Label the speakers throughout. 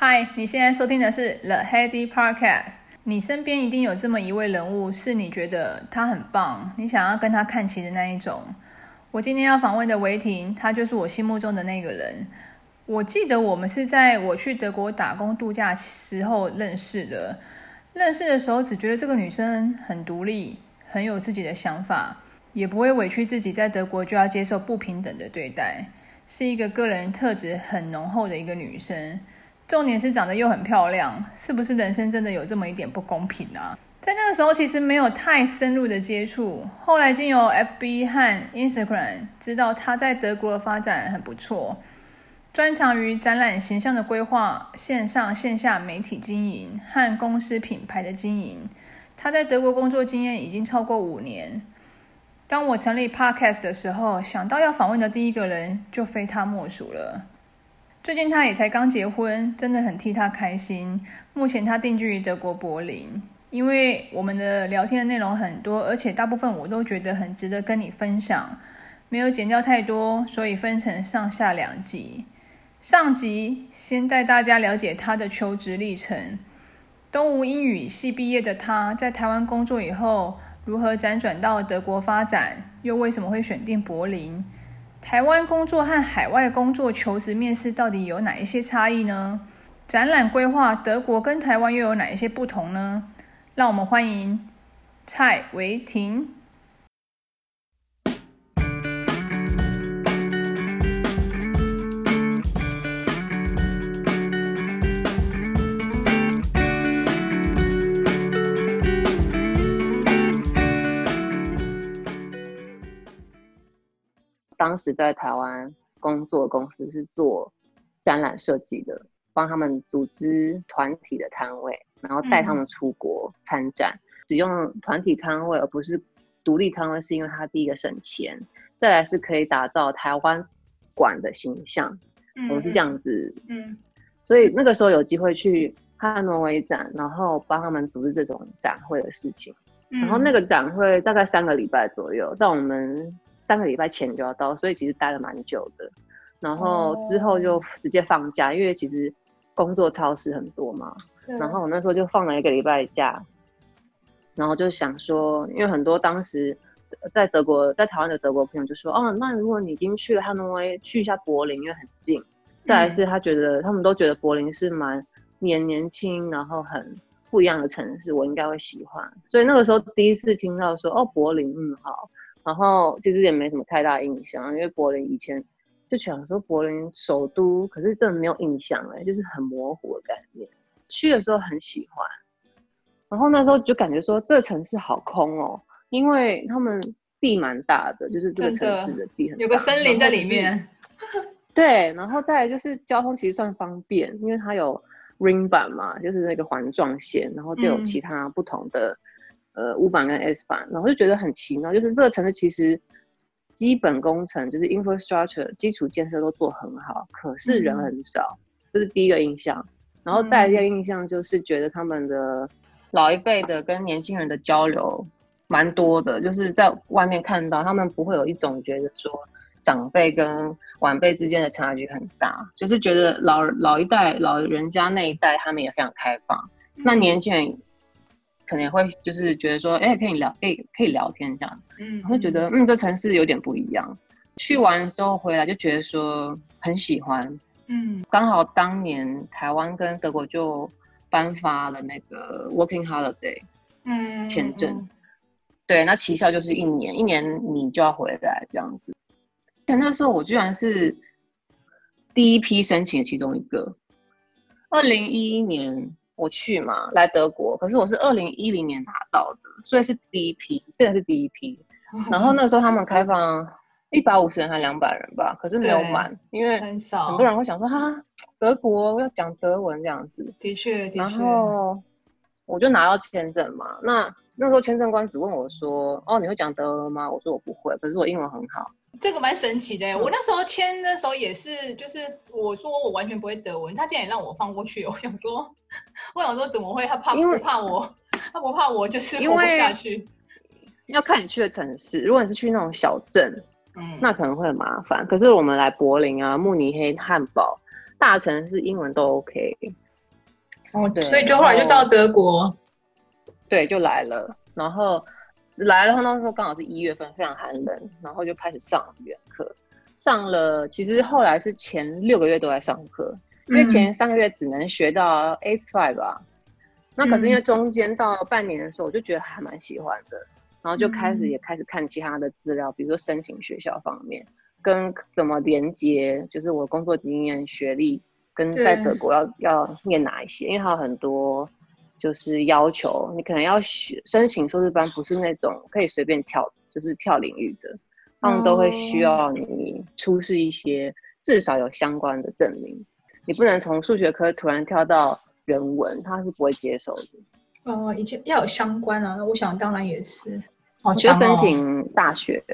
Speaker 1: 嗨，你现在收听的是 The Heady Podcast。你身边一定有这么一位人物，是你觉得他很棒，你想要跟他看齐的那一种。我今天要访问的维婷，她就是我心目中的那个人。我记得我们是在我去德国打工度假时候认识的。认识的时候，只觉得这个女生很独立，很有自己的想法，也不会委屈自己在德国就要接受不平等的对待，是一个个人特质很浓厚的一个女生。重点是长得又很漂亮，是不是人生真的有这么一点不公平啊？在那个时候其实没有太深入的接触，后来经由 FB 和 Instagram 知道他在德国的发展很不错，专长于展览形象的规划、线上线下媒体经营和公司品牌的经营。他在德国工作经验已经超过五年。当我成立 Podcast 的时候，想到要访问的第一个人就非他莫属了。最近他也才刚结婚，真的很替他开心。目前他定居于德国柏林，因为我们的聊天的内容很多，而且大部分我都觉得很值得跟你分享，没有剪掉太多，所以分成上下两集。上集先带大家了解他的求职历程，东吴英语系毕业的他在台湾工作以后，如何辗转到德国发展，又为什么会选定柏林？台湾工作和海外工作求职面试到底有哪一些差异呢？展览规划德国跟台湾又有哪一些不同呢？让我们欢迎蔡维婷。
Speaker 2: 当时在台湾工作的公司是做展览设计的，帮他们组织团体的摊位，然后带他们出国参展。嗯、使用团体摊位而不是独立摊位，是因为它第一个省钱，再来是可以打造台湾馆的形象。嗯、我们是这样子，嗯，所以那个时候有机会去汉诺威展，然后帮他们组织这种展会的事情。嗯、然后那个展会大概三个礼拜左右，但我们。三个礼拜前就要到，所以其实待了蛮久的。然后之后就直接放假，因为其实工作超时很多嘛。然后我那时候就放了一个礼拜假，然后就想说，因为很多当时在德国、在台湾的德国朋友就说：“哦，那如果你已经去了汉诺威，去一下柏林，因为很近。”再来是他觉得，他们都觉得柏林是蛮年年轻，然后很不一样的城市，我应该会喜欢。所以那个时候第一次听到说：“哦，柏林，嗯，好。”然后其实也没什么太大印象，因为柏林以前就想说柏林首都，可是真的没有印象哎，就是很模糊的概念。去的时候很喜欢，然后那时候就感觉说这个城市好空哦，因为他们地蛮大的，就是这个城市的地很大，
Speaker 1: 有个森林在里面。
Speaker 2: 对，然后再来就是交通其实算方便，因为它有 Ringbahn 嘛，就是那个环状线，然后就有其他不同的。嗯呃五版跟 S 版，然后就觉得很奇妙，就是这个城市其实基本工程就是 infrastructure 基础建设都做很好，可是人很少，嗯、这是第一个印象。然后再一个印象就是觉得他们的老一辈的跟年轻人的交流蛮多的，就是在外面看到他们不会有一种觉得说长辈跟晚辈之间的差距很大，就是觉得老老一代老人家那一代他们也非常开放，嗯、那年轻人。可能会就是觉得说，哎、欸，可以聊，可以可以聊天这样子，嗯，会觉得，嗯，这城市有点不一样。去完的时候回来就觉得说很喜欢，嗯，刚好当年台湾跟德国就颁发了那个 Working Holiday，嗯，签证，对，那期效就是一年，一年你就要回来这样子。但那时候我居然是第一批申请的其中一个，二零一一年。我去嘛，来德国，可是我是二零一零年拿到的，所以是第一批，真的是第一批。然后那时候他们开放一百五十人还两百人吧，可是没有满，因为很少，很多人会想说哈，德国要讲德文这样子。的确，的确。然后我就拿到签证嘛，那那时候签证官只问我说，哦，你会讲德文吗？我说我不会，可是我英文很好。
Speaker 1: 这个蛮神奇的，嗯、我那时候签的时候也是，就是我说我完全不会德文，他竟然也让我放过去。我想说，我想说怎么会？他怕不怕我？他不怕我就是活不下去。
Speaker 2: 要看你去的城市，如果你是去那种小镇，嗯，那可能会很麻烦。可是我们来柏林啊、慕尼黑、汉堡大城市，英文都 OK。
Speaker 1: 哦，对，所以就后来就到德国，
Speaker 2: 对，就来了。然后来了，那时候刚好是一月份，非常寒冷，然后就开始上语言课，上了。其实后来是前六个月都在上课，因为前三个月只能学到 A5 吧。那可是因为中间到半年的时候，我就觉得还蛮喜欢的，然后就开始也开始看其他的资料，比如说申请学校方面，跟怎么连接，就是我工作经验、学历跟在德国要要念哪一些，因为它有很多就是要求，你可能要学申请硕士班，不是那种可以随便跳，就是跳领域的，他们都会需要你出示一些至少有相关的证明，你不能从数学科突然跳到。人文他是不会接受的。
Speaker 1: 哦，以前要有相关啊，那我想当然也是。
Speaker 2: 哦，就申请大学，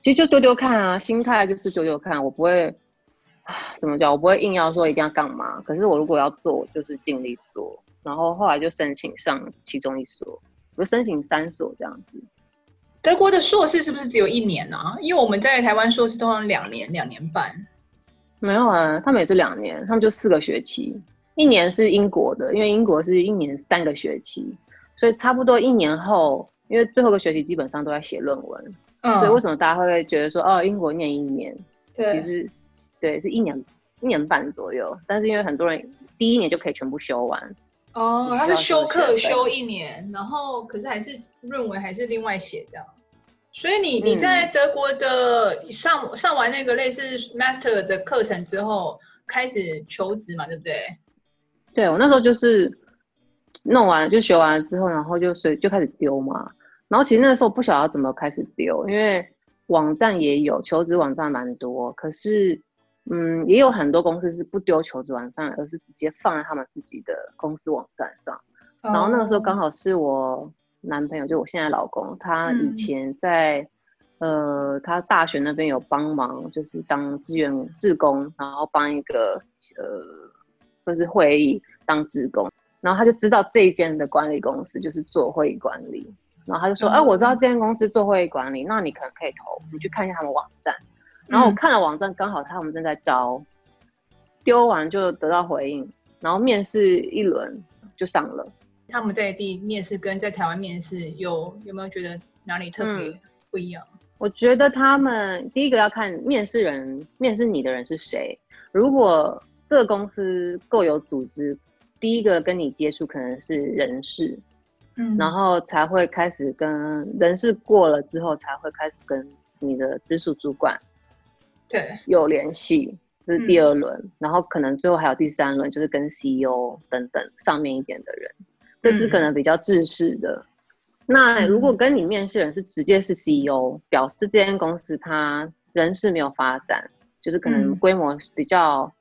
Speaker 2: 其实就丢丢看啊，心态就是丢丢看，我不会，怎么讲，我不会硬要说一定要干嘛。可是我如果要做，我就是尽力做。然后后来就申请上其中一所，我就申请三所这样子。
Speaker 1: 德国的硕士是不是只有一年啊？因为我们在台湾硕士通常两年、两年半。
Speaker 2: 没有啊，他们也是两年，他们就四个学期。一年是英国的，因为英国是一年三个学期，所以差不多一年后，因为最后一个学期基本上都在写论文，嗯，所以为什么大家会觉得说哦，英国念一年，对，其实对是一年一年半左右，但是因为很多人第一年就可以全部修完，
Speaker 1: 哦，他是修课修一年，然后可是还是论文还是另外写这样，所以你你在德国的上、嗯、上完那个类似 master 的课程之后，开始求职嘛，对不对？
Speaker 2: 对，我那时候就是弄完就学完了之后，然后就随就开始丢嘛。然后其实那个时候不晓得怎么开始丢，因为网站也有求职网站蛮多，可是嗯，也有很多公司是不丢求职网站，而是直接放在他们自己的公司网站上。然后那个时候刚好是我男朋友，就我现在老公，他以前在、嗯、呃他大学那边有帮忙，就是当志愿志工，然后帮一个呃。就是会议当志工，然后他就知道这一间的管理公司就是做会议管理，然后他就说：“哎、嗯啊，我知道这间公司做会议管理，那你可能可以投，你去看一下他们网站。”然后我看了网站，刚好他们正在招，丢完就得到回应，然后面试一轮就上了。
Speaker 1: 他们在地面试跟在台湾面试有有没有觉得哪里特别不一样？嗯、
Speaker 2: 我觉得他们第一个要看面试人，面试你的人是谁，如果。这个公司够有组织，第一个跟你接触可能是人事，嗯，然后才会开始跟人事过了之后，才会开始跟你的直属主管，对，有联系，这是第二轮，嗯，然后可能最后还有第三轮，就是跟 CEO 等等上面一点的人，这是可能比较制式的。嗯，那如果跟你面试人是直接是 CEO，表示这间公司它人事没有发展，就是可能规模比较。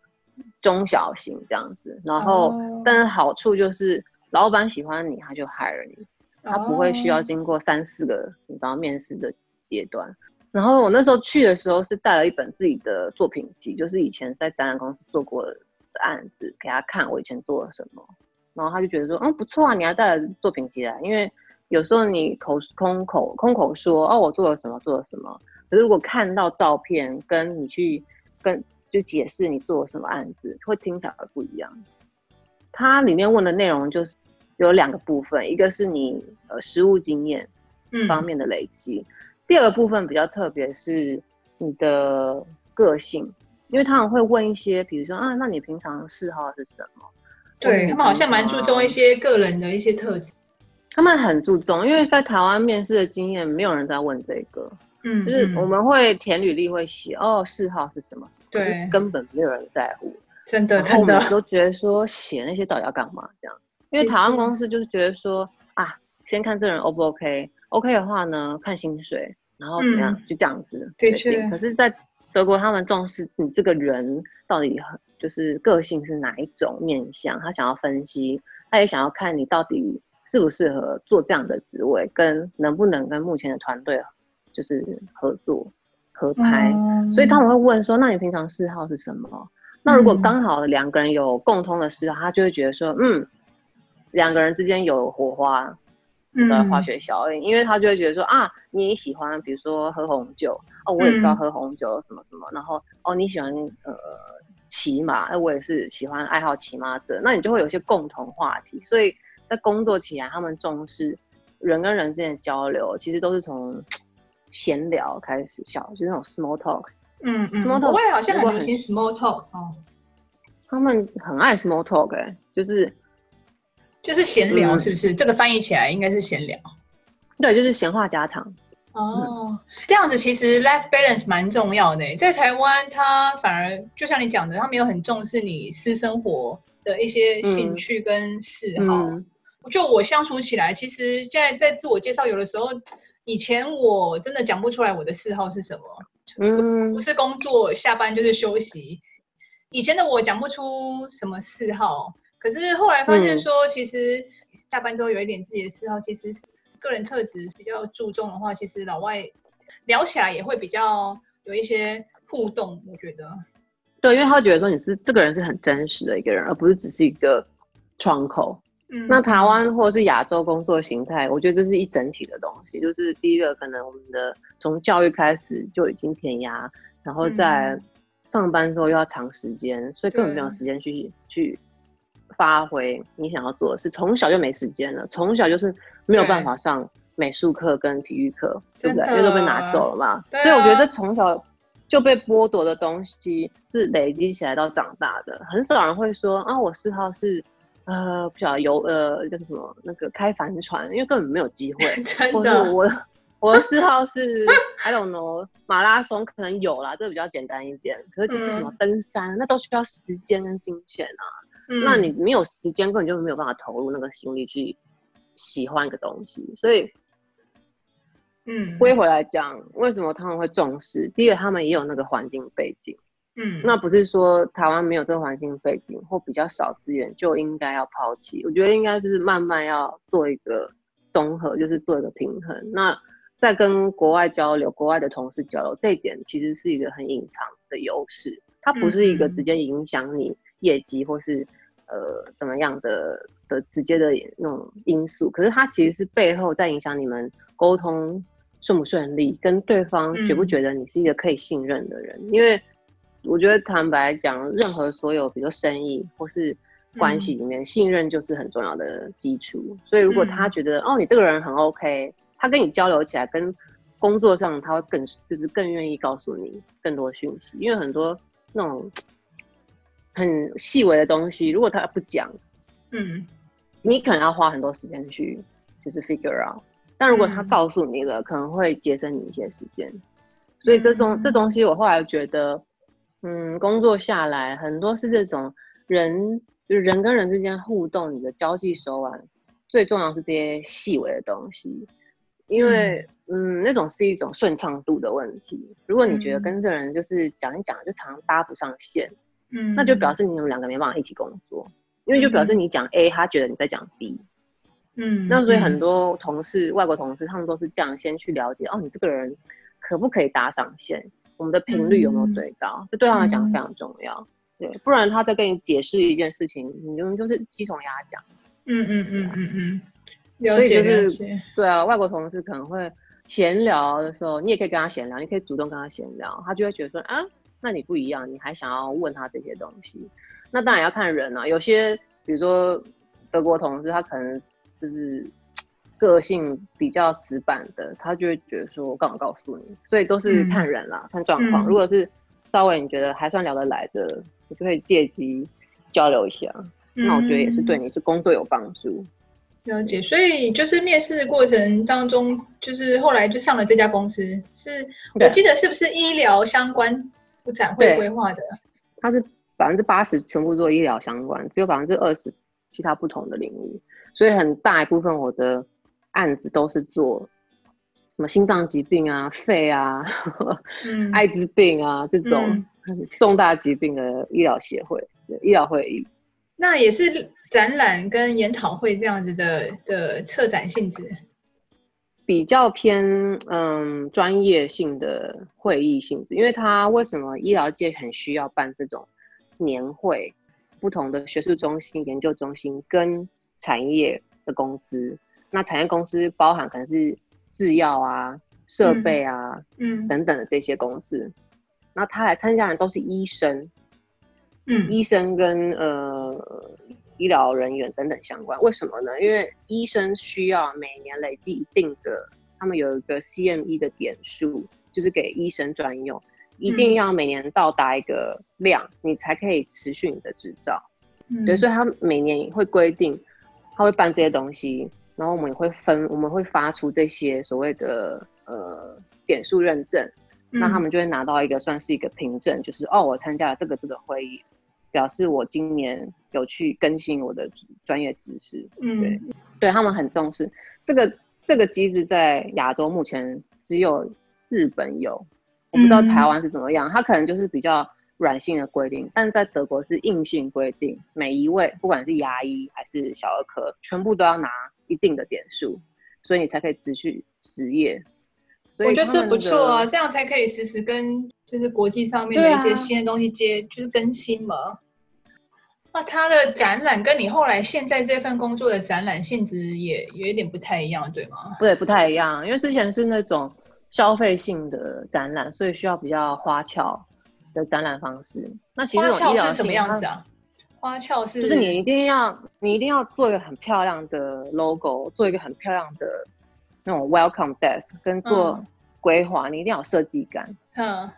Speaker 2: 中小型这样子，然后，oh. 但是好处就是老板喜欢你，他就 hire 你，他不会需要经过三四个你知道面试的阶段。然后我那时候去的时候是带了一本自己的作品集，就是以前在展览公司做过的案子给他看，我以前做了什么。然后他就觉得说，嗯，不错啊，你还带了作品集来，因为有时候你口空口空口说哦，我做了什么做了什么，可是如果看到照片，跟你去跟。就解释你做了什么案子，会听起来不一样。它里面问的内容就是有两个部分，一个是你呃实务经验方面的累积，嗯，第二个部分比较特别是你的个性，因为他们会问一些，比如说啊，那你平常嗜好是什么？
Speaker 1: 对，他们好像蛮注重一些个人的一些特质。
Speaker 2: 他们很注重，因为在台湾面试的经验，没有人在问这个。嗯，就是我们会填履历，会写哦，嗜好是什么什么，对，根本没有人在乎，
Speaker 1: 真的真的，
Speaker 2: 都觉得说写那些到底要干嘛这样？因为台湾公司就是觉得说啊，先看这人 O 不 OK，OK 的话呢，看薪水，然后怎么样，就这样子。对，可是，在德国他们重视你这个人到底很就是个性是哪一种面相，他想要分析，他也想要看你到底适不适合做这样的职位，跟能不能跟目前的团队。就是合作合拍，嗯，所以他们会问说：“那你平常嗜好是什么？”那如果刚好两个人有共通的嗜好，他就会觉得说：“嗯，两个人之间有火花，的化学效应。嗯”因为他就会觉得说：“啊，你喜欢，比如说喝红酒哦，我也知道喝红酒什么什么。嗯”然后哦，你喜欢呃骑马，那我也是喜欢爱好骑马者，那你就会有一些共同话题，所以在工作起来，他们重视人跟人之间的交流，其实都是从闲聊开始，小就是那种 small talks。
Speaker 1: 嗯嗯，small talk，我也好像很流行 small talk 哦。
Speaker 2: 他们很爱 small talk，哎、欸，就是
Speaker 1: 就是闲聊，是不是？嗯、这个翻译起来应该是闲聊。
Speaker 2: 对，就是闲话家常。
Speaker 1: 哦，嗯、这样子其实 life balance 蛮重要的。在台湾，他反而就像你讲的，他没有很重视你私生活的一些兴趣跟嗜好。嗯、就我相处起来，其实现在在自我介绍，有的时候以前我真的讲不出来我的嗜好是什么。嗯，不是工作，下班就是休息。以前的我讲不出什么嗜好，可是后来发现说，其实下班之后有一点自己的嗜好，其实个人特质比较注重的话，其实老外聊起来也会比较有一些互动。我觉得，
Speaker 2: 对，因为他会觉得说你是这个人是很真实的一个人，而不是只是一个窗口。嗯，那台湾或者是亚洲工作形态，我觉得这是一整体的东西。就是第一个，可能我们的从教育开始就已经填鸭，然后在。上班之后又要长时间，所以根本没有时间去去发挥你想要做的事。从小就没时间了，从小就是没有办法上美术课跟体育课，对，不对？因为都被拿走了嘛。啊、所以我觉得从小就被剥夺的东西是累积起来到长大的。很少人会说啊，我嗜好是呃不晓得游呃叫什么那个开帆船，因为根本没有机会。真的我。我的嗜好是，I don't know，马拉松可能有啦，这个比较简单一点。可是就是什么登山，嗯、那都需要时间跟金钱啊。嗯、那你没有时间，根本就没有办法投入那个心力去喜欢一个东西。所以，嗯，归回来讲，为什么他们会重视？第一个，他们也有那个环境背景。嗯，那不是说台湾没有这个环境背景或比较少资源就应该要抛弃。我觉得应该是慢慢要做一个综合，就是做一个平衡。那在跟国外交流，国外的同事交流，这一点其实是一个很隐藏的优势，它不是一个直接影响你业绩或是、嗯、呃怎么样的的直接的那种因素，可是它其实是背后在影响你们沟通顺不顺利，跟对方觉不觉得你是一个可以信任的人。嗯、因为我觉得坦白讲，任何所有比如说生意或是关系里面，嗯、信任就是很重要的基础。所以如果他觉得、嗯、哦你这个人很 OK。他跟你交流起来，跟工作上他会更就是更愿意告诉你更多讯息，因为很多那种很细微的东西，如果他不讲，嗯，你可能要花很多时间去就是 figure out，但如果他告诉你了，嗯、可能会节省你一些时间。所以这种、嗯、这东西，我后来觉得，嗯，工作下来很多是这种人，就是人跟人之间互动，你的交际手腕最重要是这些细微的东西。因为，嗯，嗯，那种是一种顺畅度的问题。如果你觉得跟这人就是讲一讲就常常搭不上线，嗯，那就表示你们两个没办法一起工作。因为就表示你讲 A，他觉得你在讲 B，嗯，那所以很多同事，嗯、外国同事，他们都是这样先去了解，哦，你这个人可不可以打上线？我们的频率有没有对到？这、嗯、对他来讲非常重要。对，不然他在跟你解释一件事情，你就就是鸡同鸭讲。嗯嗯嗯嗯嗯。所以就是对啊，外国同事可能会闲聊的时候，你也可以跟他闲聊，你可以主动跟他闲聊，他就会觉得说啊，那你不一样，你还想要问他这些东西。那当然要看人啊，有些比如说德国同事，他可能就是 个性比较死板的，他就会觉得说我干嘛告诉你？所以都是看人啦，嗯、看状况。嗯、如果是稍微你觉得还算聊得来的，你就可以借机交流一下。嗯、那我觉得也是对你是工作有帮助。
Speaker 1: 了解，所以就是面试的过程当中，就是后来就上了这家公司，是我记得是不是医疗相关展会规划的？
Speaker 2: 它是百分之八十全部做医疗相关，只有百分之二十其他不同的领域，所以很大一部分我的案子都是做什么心脏疾病啊、肺啊、嗯、艾滋病啊这种 重大疾病的医疗协会、嗯、医疗会议。
Speaker 1: 那也是展览跟研讨会这样子的的策展性质，
Speaker 2: 比较偏嗯专业性的会议性质。因为它为什么医疗界很需要办这种年会？不同的学术中心、研究中心跟产业的公司，那产业公司包含可能是制药啊、设备啊、嗯，嗯等等的这些公司。那他来参加的人都是医生。嗯，医生跟呃医疗人员等等相关。为什么呢？因为医生需要每年累积一定的，他们有一个 CME 的点数，就是给医生专用，一定要每年到达一个量，嗯、你才可以持续你的执照。嗯、对，所以他每年会规定，他会办这些东西，然后我们也会分，我们会发出这些所谓的呃点数认证。那他们就会拿到一个算是一个凭证，就是哦，我参加了这个这个会议，表示我今年有去更新我的专业知识。嗯，对，对他们很重视这个这个机制，在亚洲目前只有日本有，我不知道台湾是怎么样。它可能就是比较软性的规定，但是在德国是硬性规定，每一位不管是牙医还是小儿科，全部都要拿一定的点数，所以你才可以持续执业。
Speaker 1: 我觉得这不错啊，这样才可以实时跟就是国际上面的一些新的东西接，啊、就是更新嘛。那他的展览跟你后来现在这份工作的展览性质也有一点不太一样，对吗？
Speaker 2: 对，不太一样，因为之前是那种消费性的展览，所以需要比较花俏的展览方式。那其实花俏是什么样子啊？
Speaker 1: 花俏是
Speaker 2: 就是你一定要你一定要做一个很漂亮的 logo，做一个很漂亮的。那种 welcome desk 跟做规划，嗯、你一定要有设计感。嗯，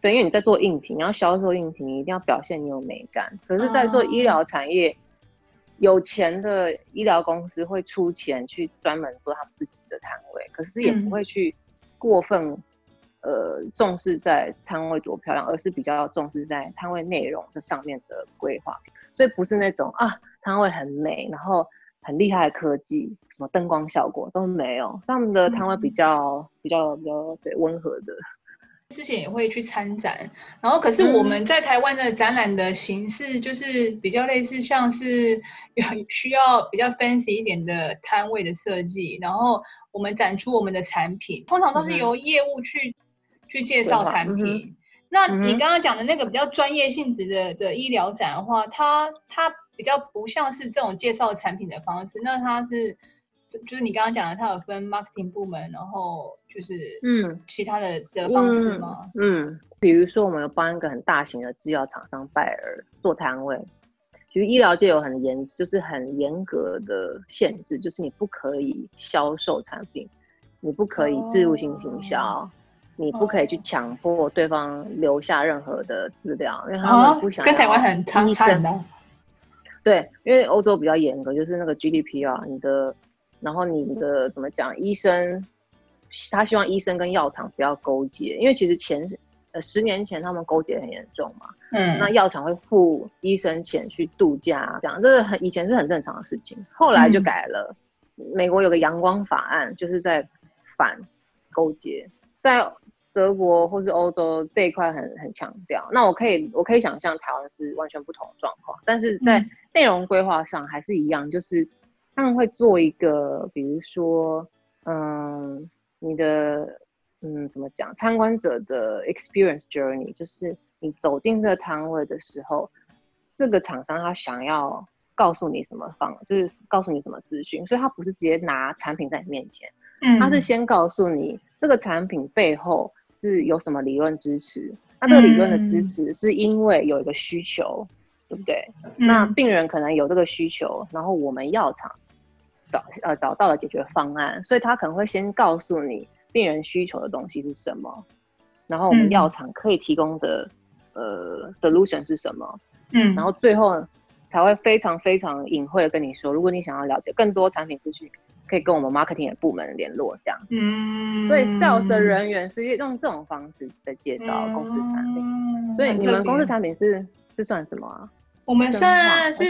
Speaker 2: 对，因为你在做硬体，你要销售硬体，你一定要表现你有美感。可是，在做医疗产业，嗯、有钱的医疗公司会出钱去专门做他们自己的摊位，可是也不会去过分、嗯、呃重视在摊位多漂亮，而是比较重视在摊位内容这上面的规划。所以不是那种啊摊位很美，然后。很厉害的科技，什么灯光效果都没有。他们的摊位比较、嗯、比较比较对温和的。
Speaker 1: 之前也会去参展，然后可是我们在台湾的展览的形式就是比较类似，像是有需要比较 fancy 一点的摊位的设计，然后我们展出我们的产品，通常都是由业务去、嗯、去介绍产品。嗯、那你刚刚讲的那个比较专业性质的的医疗展的话，它它。比较不像是这种介绍产品的方式，那它是就就是你刚刚讲的，它有分 marketing 部门，然后就是嗯其他的的方式吗？
Speaker 2: 嗯，嗯，比如说我们有帮一个很大型的制药厂商拜耳做摊位，其实医疗界有很严就是很严格的限制，就是你不可以销售产品，你不可以置入性行销，哦、你不可以去强迫对方留下任何的资料，因为他们不想、哦、
Speaker 1: 跟台湾很差差的。
Speaker 2: 对，因为欧洲比较严格，就是那个 GDP 啊你的，然后你的怎么讲？医生他希望医生跟药厂不要勾结，因为其实前呃十年前他们勾结很严重嘛。嗯。那药厂会付医生钱去度假，这样这是很以前是很正常的事情，后来就改了。嗯、美国有个阳光法案，就是在反勾结，在。德国或是欧洲这一块很很强调，那我可以我可以想象台湾是完全不同的状况，但是在内容规划上还是一样，就是他们会做一个，比如说，嗯，你的嗯怎么讲，参观者的 experience journey，就是你走进这个摊位的时候，这个厂商他想要告诉你什么方，就是告诉你什么资讯，所以他不是直接拿产品在你面前，嗯，他是先告诉你这个产品背后。是有什么理论支持？那这个理论的支持是因为有一个需求，嗯、对不对？嗯、那病人可能有这个需求，然后我们药厂找呃找到了解决方案，所以他可能会先告诉你病人需求的东西是什么，然后我们药厂可以提供的、嗯、呃 solution 是什么，嗯，然后最后才会非常非常隐晦的跟你说，如果你想要了解更多产品资讯。可以跟我们 marketing 的部门联络，这样。嗯，所以 sales 的人员是用这种方式在介绍公司产品。嗯、所以你们公司产品是是算什么啊？
Speaker 1: 我们算是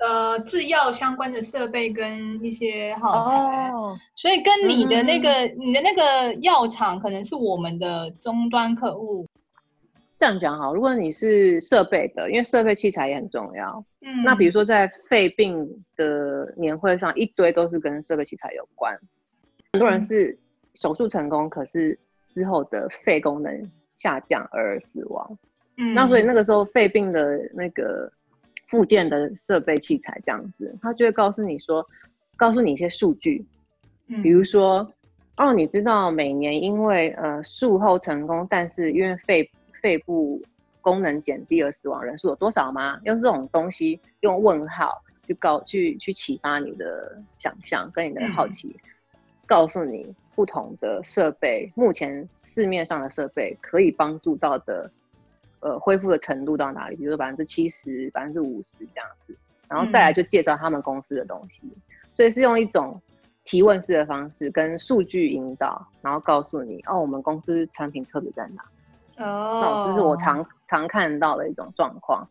Speaker 1: 呃制药相关的设备跟一些耗材。哦、所以跟你的那个、嗯、你的那个药厂可能是我们的终端客户。
Speaker 2: 这样讲好，如果你是设备的，因为设备器材也很重要。嗯，那比如说在肺病的年会上，一堆都是跟设备器材有关。很多人是手术成功，可是之后的肺功能下降而死亡。嗯，那所以那个时候肺病的那个附件的设备器材这样子，他就会告诉你说，告诉你一些数据，比如说，哦，你知道每年因为呃术后成功，但是因为肺肺部功能减低而死亡人数有多少吗？用这种东西，用问号去告去去启发你的想象跟你的好奇，嗯、告诉你不同的设备，目前市面上的设备可以帮助到的，呃，恢复的程度到哪里？比如说百分之七十、百分之五十这样子，然后再来就介绍他们公司的东西，嗯、所以是用一种。提问式的方式跟数据引导，然后告诉你哦，我们公司产品特别在哪？哦、oh.，这是我常常看到的一种状况。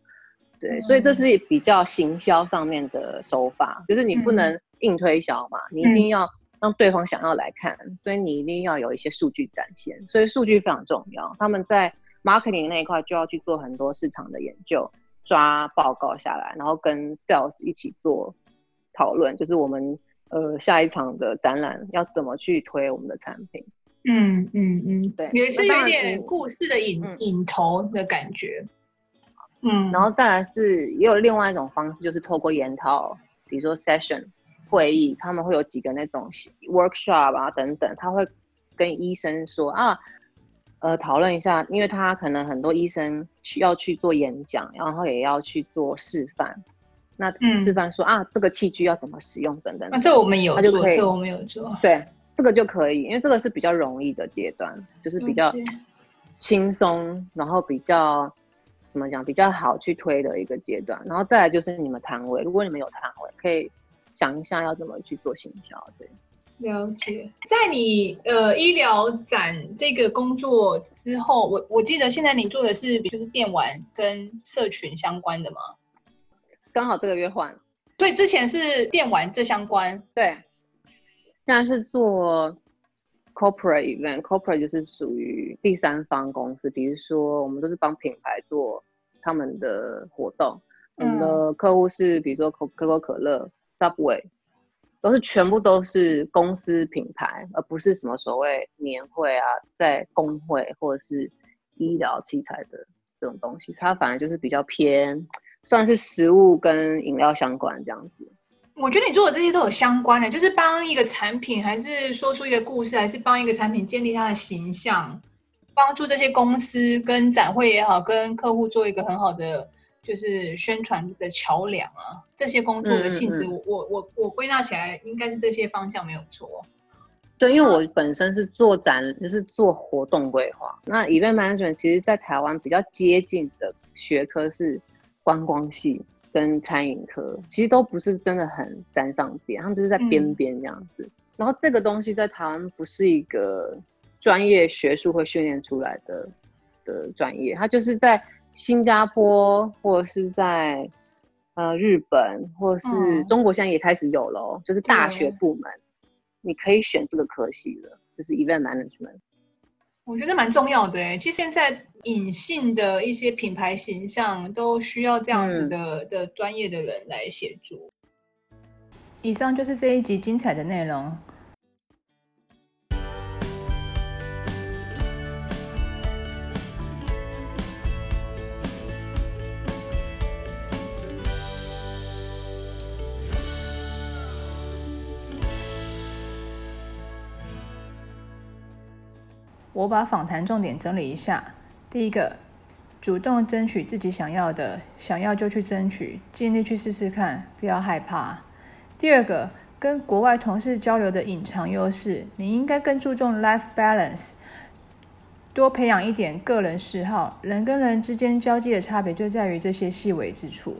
Speaker 2: 对，mm -hmm. 所以这是比较行销上面的手法，就是你不能硬推销嘛，mm -hmm. 你一定要让对方想要来看，所以你一定要有一些数据展现。所以数据非常重要。他们在 marketing 那一块就要去做很多市场的研究，抓报告下来，然后跟 sales 一起做讨论，就是我们。呃，下一场的展览要怎么去推我们的产品？
Speaker 1: 嗯嗯嗯，对，也是有点故事的引、嗯、引头的感觉。嗯，
Speaker 2: 然后再来是也有另外一种方式，就是透过研讨，比如说 session 会议，他们会有几个那种 workshop 啊等等，他会跟医生说啊，呃，讨论一下，因为他可能很多医生需要去做演讲，然后也要去做示范。那示范说、嗯、啊，这个器具要怎么使用等等。那、
Speaker 1: 啊、这我们有做，这我们有做。
Speaker 2: 对，这个就可以，因为这个是比较容易的阶段，就是比较轻松，然后比较怎么讲，比较好去推的一个阶段。然后再来就是你们摊位，如果你们有摊位，可以想一下要怎么去做行销。对，
Speaker 1: 了解。在你呃医疗展这个工作之后，我我记得现在你做的是就是电玩跟社群相关的吗？
Speaker 2: 刚好这个月换，
Speaker 1: 所以之前是电玩这相关，
Speaker 2: 对，现在是做 corporate event，corporate 就是属于第三方公司，比如说我们都是帮品牌做他们的活动，嗯、我们的客户是比如说可可口可乐、Subway，都是全部都是公司品牌，而不是什么所谓年会啊，在工会或者是医疗器材的这种东西，它反而就是比较偏。算是食物跟饮料相关这样子，
Speaker 1: 我觉得你做的这些都有相关的，就是帮一个产品，还是说出一个故事，还是帮一个产品建立它的形象，帮助这些公司跟展会也好，跟客户做一个很好的就是宣传的桥梁啊。这些工作的性质，嗯嗯嗯我我我归纳起来应该是这些方向没有错。
Speaker 2: 对，因为我本身是做展，就是做活动规划。那 event management 其实在台湾比较接近的学科是。观光系跟餐饮科其实都不是真的很沾上边，他们就是在边边这样子、嗯。然后这个东西在台湾不是一个专业学术会训练出来的的专业，它就是在新加坡或者是在呃日本或者是中国现在也开始有了、哦嗯，就是大学部门你可以选这个科系的，就是 event management。
Speaker 1: 我觉得蛮重要的诶，其实现在隐性的一些品牌形象都需要这样子的、嗯、的专业的人来协助。以上就是这一集精彩的内容。我把访谈重点整理一下：第一个，主动争取自己想要的，想要就去争取，尽力去试试看，不要害怕；第二个，跟国外同事交流的隐藏优势，你应该更注重 life balance，多培养一点个人嗜好。人跟人之间交际的差别就在于这些细微之处。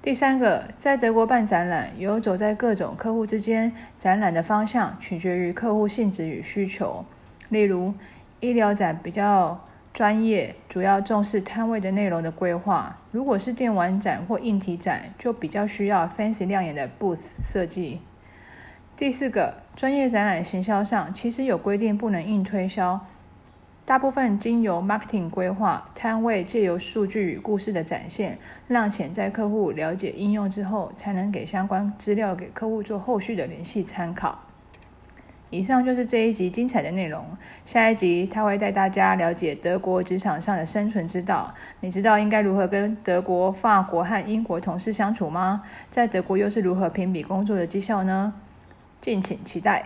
Speaker 1: 第三个，在德国办展览，游走在各种客户之间，展览的方向取决于客户性质与需求，例如。医疗展比较专业，主要重视摊位的内容的规划。如果是电玩展或硬体展，就比较需要 fancy 亮眼的 booth 设计。第四个，专业展览行销上其实有规定不能硬推销，大部分经由 marketing 规划，摊位借由数据与故事的展现，让潜在客户了解应用之后，才能给相关资料给客户做后续的联系参考。以上就是这一集精彩的内容。下一集他会带大家了解德国职场上的生存之道。你知道应该如何跟德国、法国和英国同事相处吗？在德国又是如何评比工作的绩效呢？敬请期待。